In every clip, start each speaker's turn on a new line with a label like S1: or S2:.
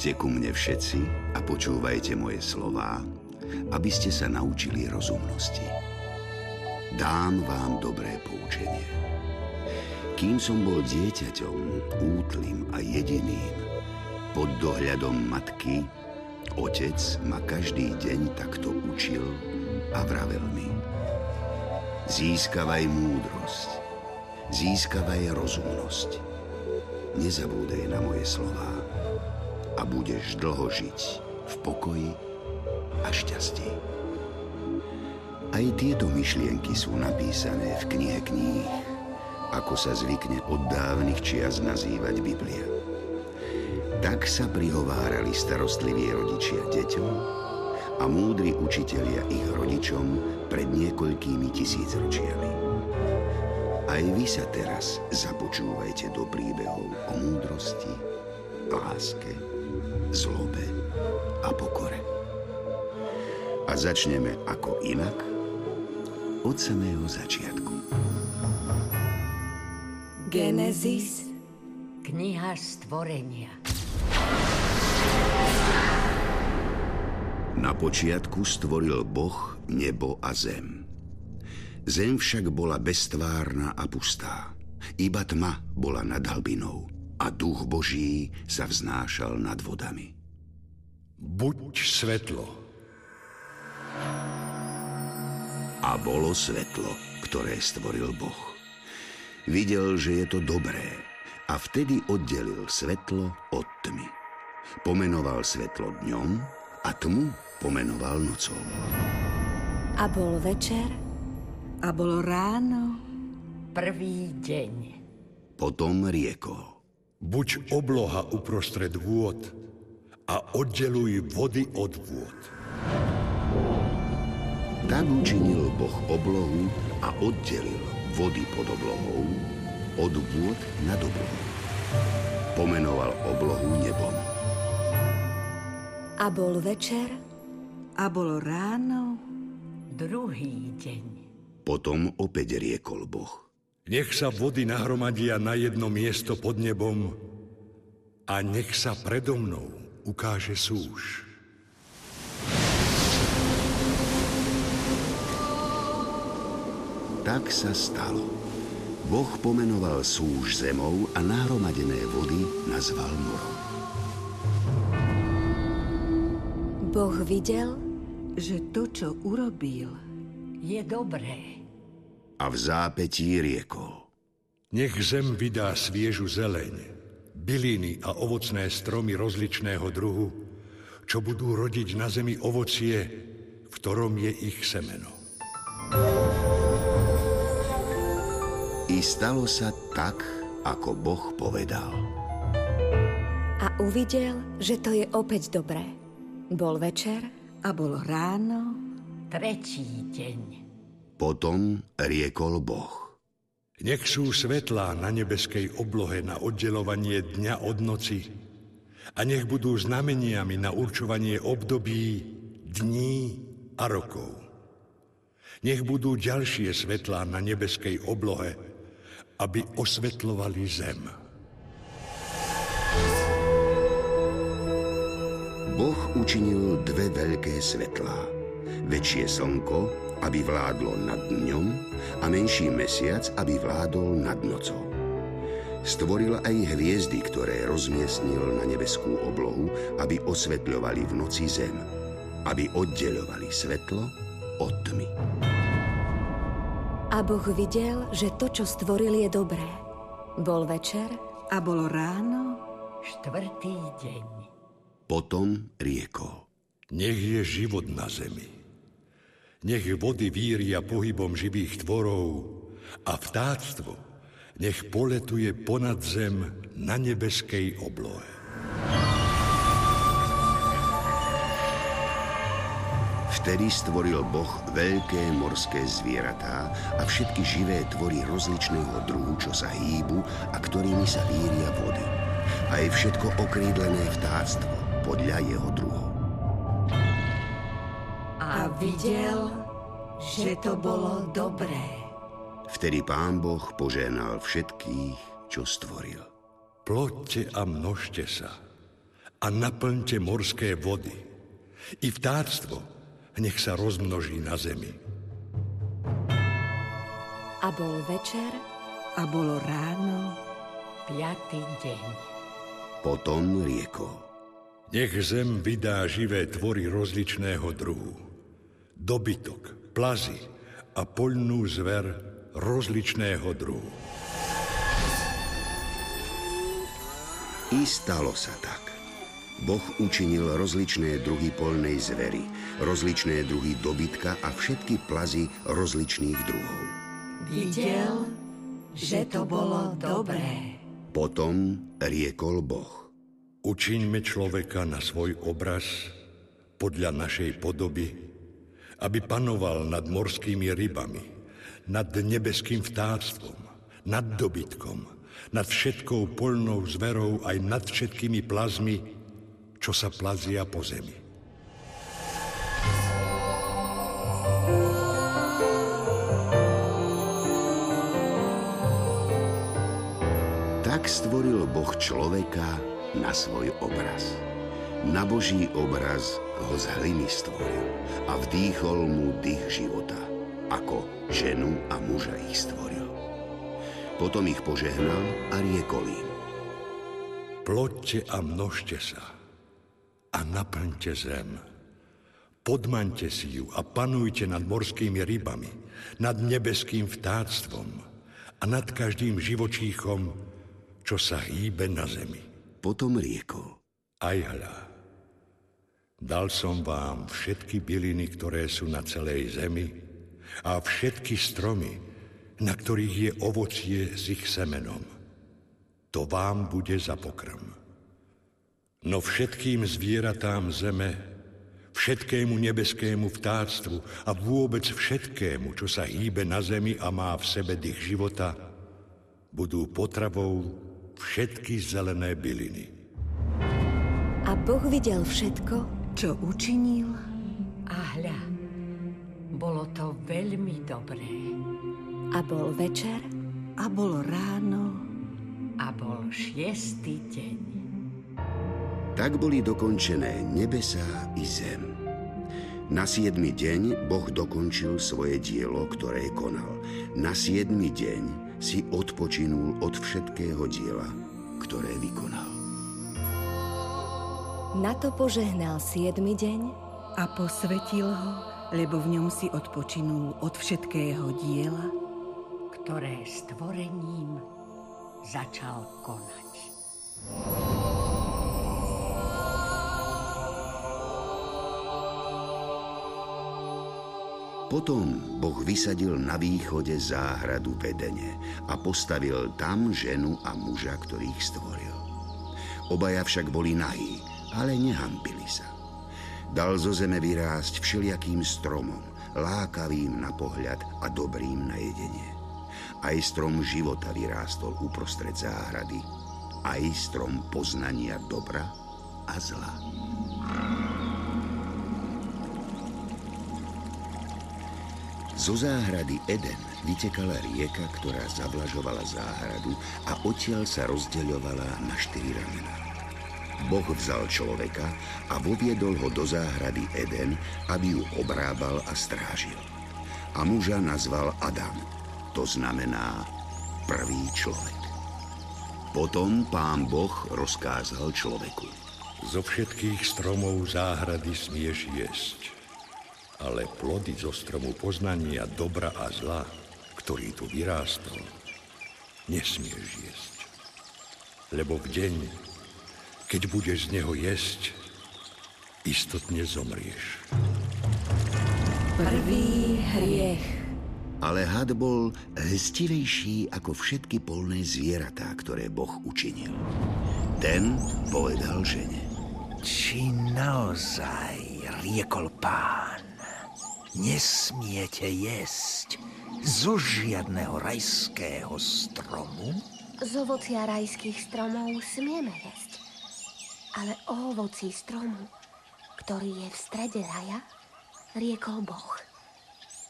S1: Poďte ku mne všetci a počúvajte moje slová, aby ste sa naučili rozumnosti. Dám vám dobré poučenie. Kým som bol dieťaťom, útlým a jediným, pod dohľadom matky, otec ma každý deň takto učil a vravel mi. Získavaj múdrosť, získavaj rozumnosť. Nezabúdaj na moje slová a budeš dlho žiť v pokoji a šťastí. Aj tieto myšlienky sú napísané v knihe kníh, ako sa zvykne od dávnych čias nazývať Biblia. Tak sa prihovárali starostliví rodičia deťom a múdri učitelia ich rodičom pred niekoľkými tisícročiami. Aj vy sa teraz započúvajte do príbehov o múdrosti, láske, zlobe a pokore. A začneme ako inak od samého začiatku.
S2: Genesis, kniha stvorenia.
S1: Na počiatku stvoril Boh nebo a zem. Zem však bola bestvárna a pustá. Iba tma bola nad hlbinou a duch Boží sa vznášal nad vodami.
S3: Buď svetlo.
S1: A bolo svetlo, ktoré stvoril Boh. Videl, že je to dobré a vtedy oddelil svetlo od tmy. Pomenoval svetlo dňom a tmu pomenoval nocou.
S2: A bol večer
S4: a bolo ráno
S2: prvý deň.
S1: Potom riekol.
S3: Buď obloha uprostred vôd a oddeluj vody od vôd.
S1: Tak učinil Boh oblohu a oddelil vody pod oblohou od vôd nad oblohou. Pomenoval oblohu nebom.
S2: A bol večer
S4: a bolo ráno
S2: druhý deň.
S1: Potom opäť riekol Boh.
S3: Nech sa vody nahromadia na jedno miesto pod nebom a nech sa predo mnou ukáže súž.
S1: Tak sa stalo. Boh pomenoval súž zemou a nahromadené vody nazval morom.
S2: Boh videl,
S4: že to, čo urobil,
S2: je dobré
S1: a v zápetí riekol.
S3: Nech zem vydá sviežu zeleň, byliny a ovocné stromy rozličného druhu, čo budú rodiť na zemi ovocie, v ktorom je ich semeno.
S1: I stalo sa tak, ako Boh povedal.
S2: A uvidel, že to je opäť dobré. Bol večer
S4: a bolo ráno,
S2: tretí deň.
S1: Potom riekol Boh.
S3: Nech sú svetlá na nebeskej oblohe na oddelovanie dňa od noci a nech budú znameniami na určovanie období, dní a rokov. Nech budú ďalšie svetlá na nebeskej oblohe, aby osvetlovali zem.
S1: Boh učinil dve veľké svetlá. Väčšie slnko aby vládlo nad dňom a menší mesiac, aby vládol nad nocou. Stvoril aj hviezdy, ktoré rozmiestnil na nebeskú oblohu, aby osvetľovali v noci zem, aby oddeľovali svetlo od tmy.
S2: A Boh videl, že to, čo stvoril, je dobré. Bol večer
S4: a bolo ráno,
S2: štvrtý deň.
S1: Potom riekol.
S3: Nech je život na zemi nech vody víria pohybom živých tvorov a vtáctvo nech poletuje ponad zem na nebeskej oblohe.
S1: Vtedy stvoril Boh veľké morské zvieratá a všetky živé tvory rozličného druhu, čo sa hýbu a ktorými sa víria vody. Aj všetko okrídlené vtáctvo podľa jeho druhov
S2: a videl, že to bolo dobré.
S1: Vtedy pán Boh poženal všetkých, čo stvoril.
S3: Ploďte a množte sa a naplňte morské vody. I vtáctvo nech sa rozmnoží na zemi.
S2: A bol večer
S4: a bolo ráno,
S5: piatý deň.
S1: Potom riekol.
S3: Nech zem vydá živé tvory rozličného druhu. Dobytok, plazy a poľnú zver rozličného druhu.
S1: I stalo sa tak. Boh učinil rozličné druhy polnej zvery, rozličné druhy dobytka a všetky plazy rozličných druhov.
S5: Videl, že to bolo dobré.
S1: Potom riekol Boh.
S3: Učiňme človeka na svoj obraz podľa našej podoby, aby panoval nad morskými rybami, nad nebeským vtáctvom, nad dobytkom, nad všetkou polnou zverou aj nad všetkými plazmi, čo sa plazia po zemi.
S1: Tak stvoril Boh človeka na svoj obraz. Na Boží obraz ho z hliny stvoril a vdýchol mu dých života, ako ženu a muža ich stvoril. Potom ich požehnal a riekol im.
S3: Ploďte a množte sa a naplňte zem. Podmaňte si ju a panujte nad morskými rybami, nad nebeským vtáctvom a nad každým živočíchom, čo sa hýbe na zemi.
S1: Potom riekol.
S3: Aj hľa, dal som vám všetky byliny, ktoré sú na celej zemi a všetky stromy, na ktorých je ovocie s ich semenom. To vám bude za pokrm. No všetkým zvieratám zeme, všetkému nebeskému vtáctvu a vôbec všetkému, čo sa hýbe na zemi a má v sebe dých života, budú potravou všetky zelené byliny.
S2: A Boh videl všetko,
S4: čo učinil
S5: A hľa, bolo to veľmi dobré.
S2: a bol večer
S4: a bolo ráno,
S5: A bol šiestý deň.
S1: Tak boli dokončené nebesá i zem. Na siedmy deň Boh dokončil svoje dielo, ktoré konal. Na siedmy deň si odpočinul od všetkého diela, ktoré vykonal.
S2: Na to požehnal siedmy deň
S4: a posvetil ho, lebo v ňom si odpočinul od všetkého diela,
S5: ktoré stvorením začal konať.
S1: Potom Boh vysadil na východe záhradu vedene a postavil tam ženu a muža, ktorých stvoril. Obaja však boli nahí, ale nehambili sa. Dal zo zeme vyrásť všelijakým stromom, lákavým na pohľad a dobrým na jedenie. Aj strom života vyrástol uprostred záhrady, aj strom poznania dobra a zla. Zo záhrady Eden vytekala rieka, ktorá zavlažovala záhradu a odtiaľ sa rozdeľovala na štyri ramená. Boh vzal človeka a voviedol ho do záhrady Eden, aby ju obrábal a strážil. A muža nazval Adam, to znamená prvý človek. Potom pán Boh rozkázal človeku.
S3: Zo všetkých stromov záhrady smieš jesť, ale plody zo stromu poznania dobra a zla, ktorý tu vyrástol, nesmieš jesť. Lebo v deň, keď budeš z neho jesť, istotne zomrieš.
S2: prvý hriech.
S1: Ale had bol hstivejší ako všetky polné zvieratá, ktoré Boh učinil. Ten povedal žene.
S6: Či naozaj, riekol pán, nesmiete jesť zo žiadneho rajského stromu?
S7: Z ovocia rajských stromov smieme jesť. Ale o ovoci stromu, ktorý je v strede raja, riekol Boh.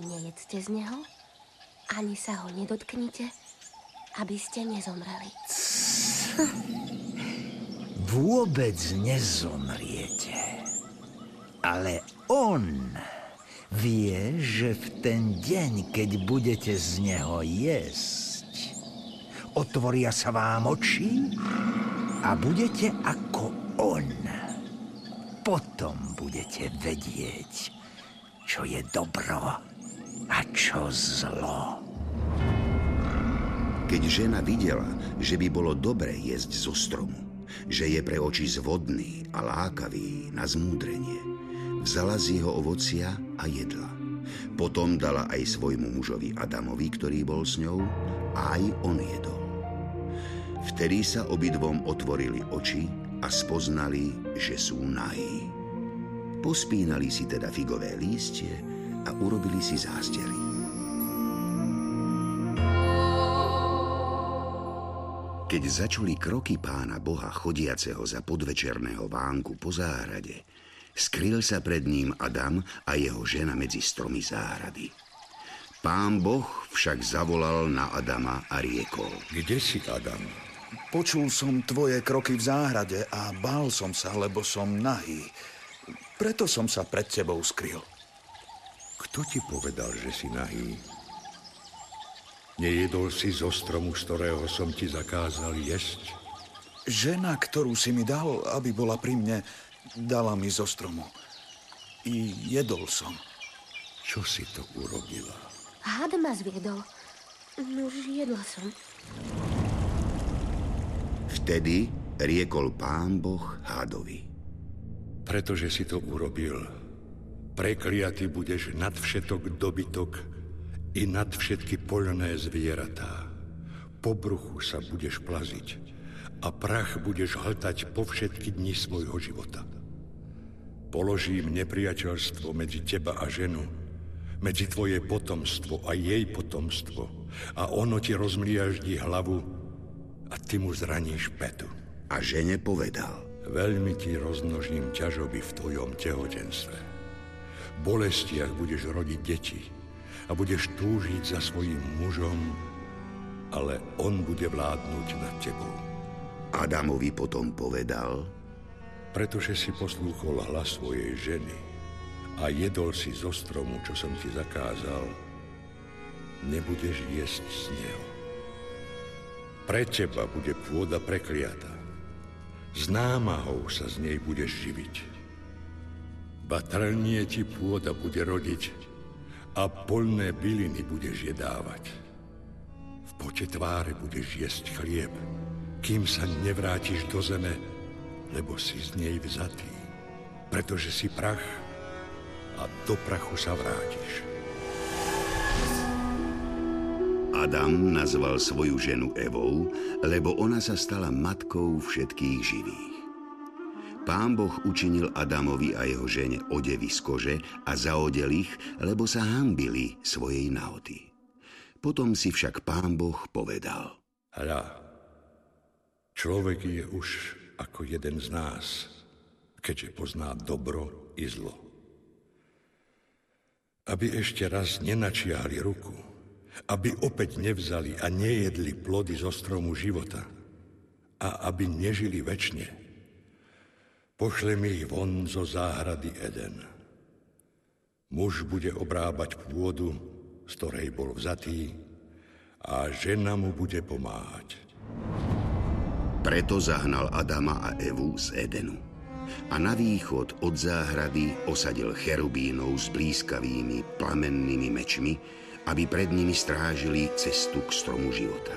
S7: Nejedzte z neho, ani sa ho nedotknite, aby ste nezomreli.
S6: vôbec nezomriete. Ale on vie, že v ten deň, keď budete z neho jesť, otvoria sa vám oči a budete ako. Potom budete vedieť, čo je dobro a čo zlo.
S1: Keď žena videla, že by bolo dobre jesť zo stromu, že je pre oči zvodný a lákavý na zmúdrenie, vzala z jeho ovocia a jedla. Potom dala aj svojmu mužovi Adamovi, ktorý bol s ňou, a aj on jedol. Vtedy sa obidvom otvorili oči a spoznali, že sú nahí. Pospínali si teda figové lístie a urobili si zástery. Keď začuli kroky pána Boha chodiaceho za podvečerného vánku po záhrade, skryl sa pred ním Adam a jeho žena medzi stromy záhrady. Pán Boh však zavolal na Adama a riekol.
S3: Kde si, Adam?
S8: Počul som tvoje kroky v záhrade a bál som sa, lebo som nahý. Preto som sa pred tebou skryl.
S3: Kto ti povedal, že si nahý? Nejedol si zo stromu, z ktorého som ti zakázal jesť?
S8: Žena, ktorú si mi dal, aby bola pri mne, dala mi zo stromu. I jedol som.
S3: Čo si to urobila?
S7: Hád ma zviedol. Nož jedla som.
S1: Vtedy riekol pán Boh hádovi.
S3: Pretože si to urobil, prekliaty budeš nad všetok dobytok i nad všetky poľné zvieratá. Po bruchu sa budeš plaziť a prach budeš hltať po všetky dni svojho života. Položím nepriateľstvo medzi teba a ženu, medzi tvoje potomstvo a jej potomstvo a ono ti rozmliaždí hlavu a ty mu zraníš petu.
S1: A žene povedal.
S3: Veľmi ti rozmnožím ťažoby v tvojom tehotenstve. V bolestiach budeš rodiť deti a budeš túžiť za svojim mužom, ale on bude vládnuť nad tebou.
S1: Adamovi potom povedal,
S3: pretože si poslúchol hlas svojej ženy a jedol si zo stromu, čo som ti zakázal, nebudeš jesť z neho. Pre teba bude pôda prekliata. Z námahou sa z nej budeš živiť. Batrnie ti pôda bude rodiť a polné byliny budeš jedávať. V pote tváre budeš jesť chlieb, kým sa nevrátiš do zeme, lebo si z nej vzatý, pretože si prach a do prachu sa vrátiš.
S1: Adam nazval svoju ženu Evou, lebo ona sa stala matkou všetkých živých. Pán Boh učinil Adamovi a jeho žene odevy z kože a zaodel ich, lebo sa hambili svojej nahoty. Potom si však pán Boh povedal.
S3: Hľa, človek je už ako jeden z nás, keďže pozná dobro i zlo. Aby ešte raz nenačiahli ruku, aby opäť nevzali a nejedli plody zo stromu života a aby nežili väčšine. Pošlem ich von zo záhrady Eden. Muž bude obrábať pôdu, z ktorej bol vzatý, a žena mu bude pomáhať.
S1: Preto zahnal Adama a Evu z Edenu. A na východ od záhrady osadil cherubínov s blízkavými plamennými mečmi, aby pred nimi strážili cestu k stromu života.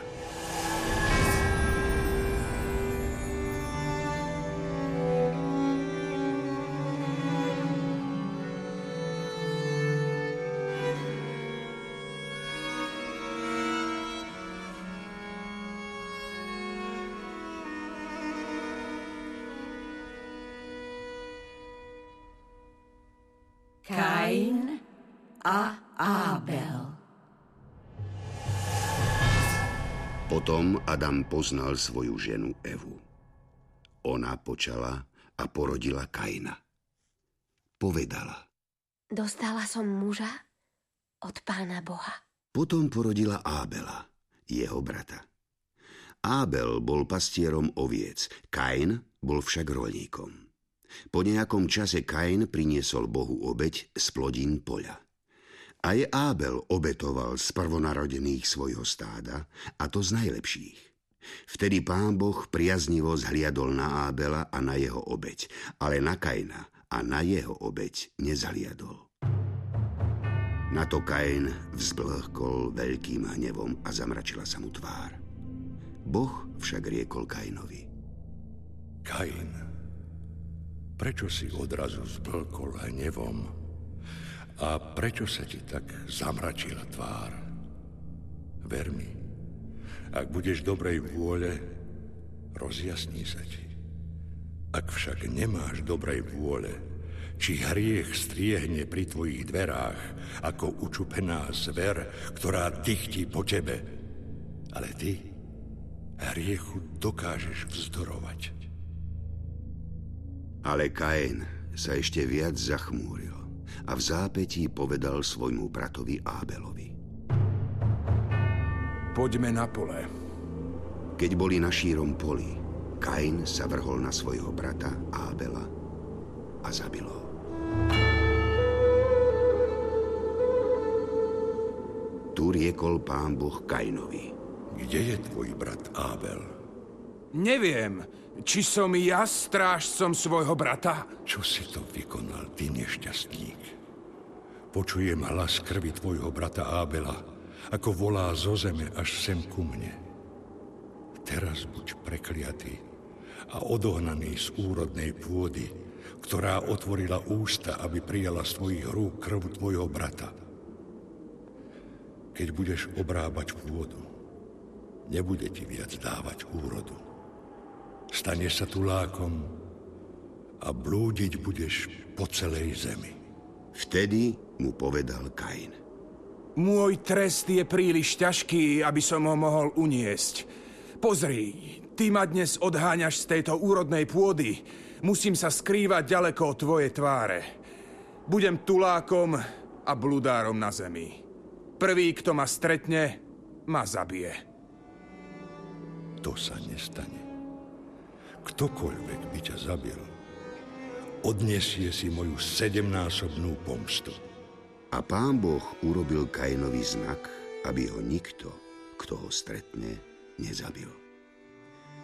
S5: Kain a
S1: Potom Adam poznal svoju ženu Evu. Ona počala a porodila Kaina. Povedala.
S7: Dostala som muža od pána Boha.
S1: Potom porodila Ábela, jeho brata. Ábel bol pastierom oviec, Kain bol však rolníkom. Po nejakom čase Kain priniesol Bohu obeď z plodín poľa. Aj Ábel obetoval z prvonarodených svojho stáda, a to z najlepších. Vtedy pán Boh priaznivo zhliadol na Ábela a na jeho obeď, ale na Kaina a na jeho obeď nezhliadol. Na to Kain vzblhkol veľkým hnevom a zamračila sa mu tvár. Boh však riekol Kainovi.
S3: Kain, prečo si odrazu zblkol hnevom? A prečo sa ti tak zamračila tvár? Ver mi, ak budeš dobrej vôle, rozjasní sa ti. Ak však nemáš dobrej vôle, či hriech striehne pri tvojich dverách ako učupená zver, ktorá dychtí po tebe. Ale ty hriechu dokážeš vzdorovať.
S1: Ale Kain sa ešte viac zachmúril a v zápetí povedal svojmu bratovi Ábelovi.
S9: Poďme na pole.
S1: Keď boli na šírom poli, Kain sa vrhol na svojho brata Ábela a zabil ho. Tu riekol pán Boh Kainovi.
S3: Kde je tvoj brat Ábel?
S9: Neviem, či som ja strážcom svojho brata.
S3: Čo si to vykonal, ty nešťastník? Počujem hlas krvi tvojho brata Ábela, ako volá zo zeme až sem ku mne. Teraz buď prekliatý a odohnaný z úrodnej pôdy, ktorá otvorila ústa, aby prijala z tvojich rúk krv tvojho brata. Keď budeš obrábať pôdu, nebude ti viac dávať úrodu. Stane sa tulákom a blúdiť budeš po celej zemi.
S1: Vtedy mu povedal Kain.
S9: Môj trest je príliš ťažký, aby som ho mohol uniesť. Pozri, ty ma dnes odháňaš z tejto úrodnej pôdy. Musím sa skrývať ďaleko od tvojej tváre. Budem tulákom a bludárom na zemi. Prvý, kto ma stretne, ma zabije.
S3: To sa nestane. Ktokoľvek by ťa zabil, odniesie si moju sedemnásobnú pomstu.
S1: A pán Boh urobil Kainovi znak, aby ho nikto, kto ho stretne, nezabil.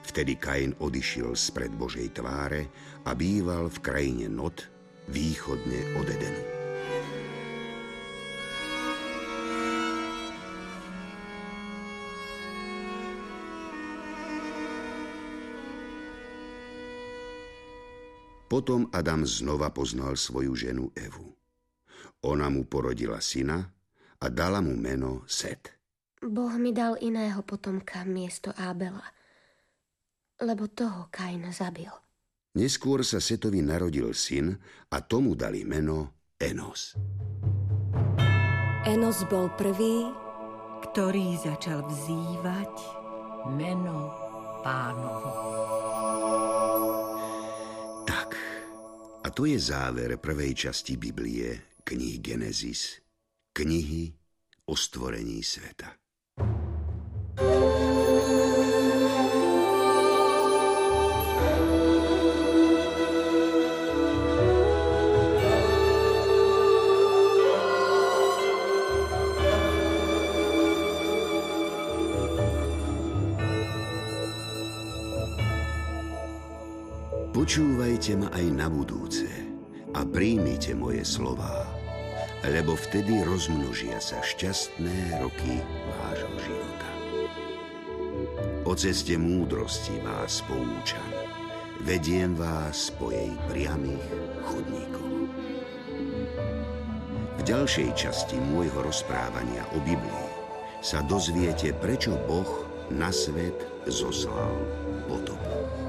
S1: Vtedy Kain odišiel spred Božej tváre a býval v krajine Not, východne od Edenu. Potom Adam znova poznal svoju ženu Evu. Ona mu porodila syna a dala mu meno Set.
S7: Boh mi dal iného potomka miesto Ábela, lebo toho Kain zabil.
S1: Neskôr sa Setovi narodil syn a tomu dali meno Enos.
S2: Enos bol prvý,
S4: ktorý začal vzývať
S5: meno pánovo.
S1: To je záver prvej časti Biblie, knihy Genesis, knihy o stvorení sveta. Počúvajte ma aj na budúce a príjmite moje slová lebo vtedy rozmnožia sa šťastné roky vášho života. O ceste múdrosti vás poučam, vediem vás po jej priamých chodníkoch. V ďalšej časti môjho rozprávania o Biblii sa dozviete, prečo Boh na svet zoslal potopu.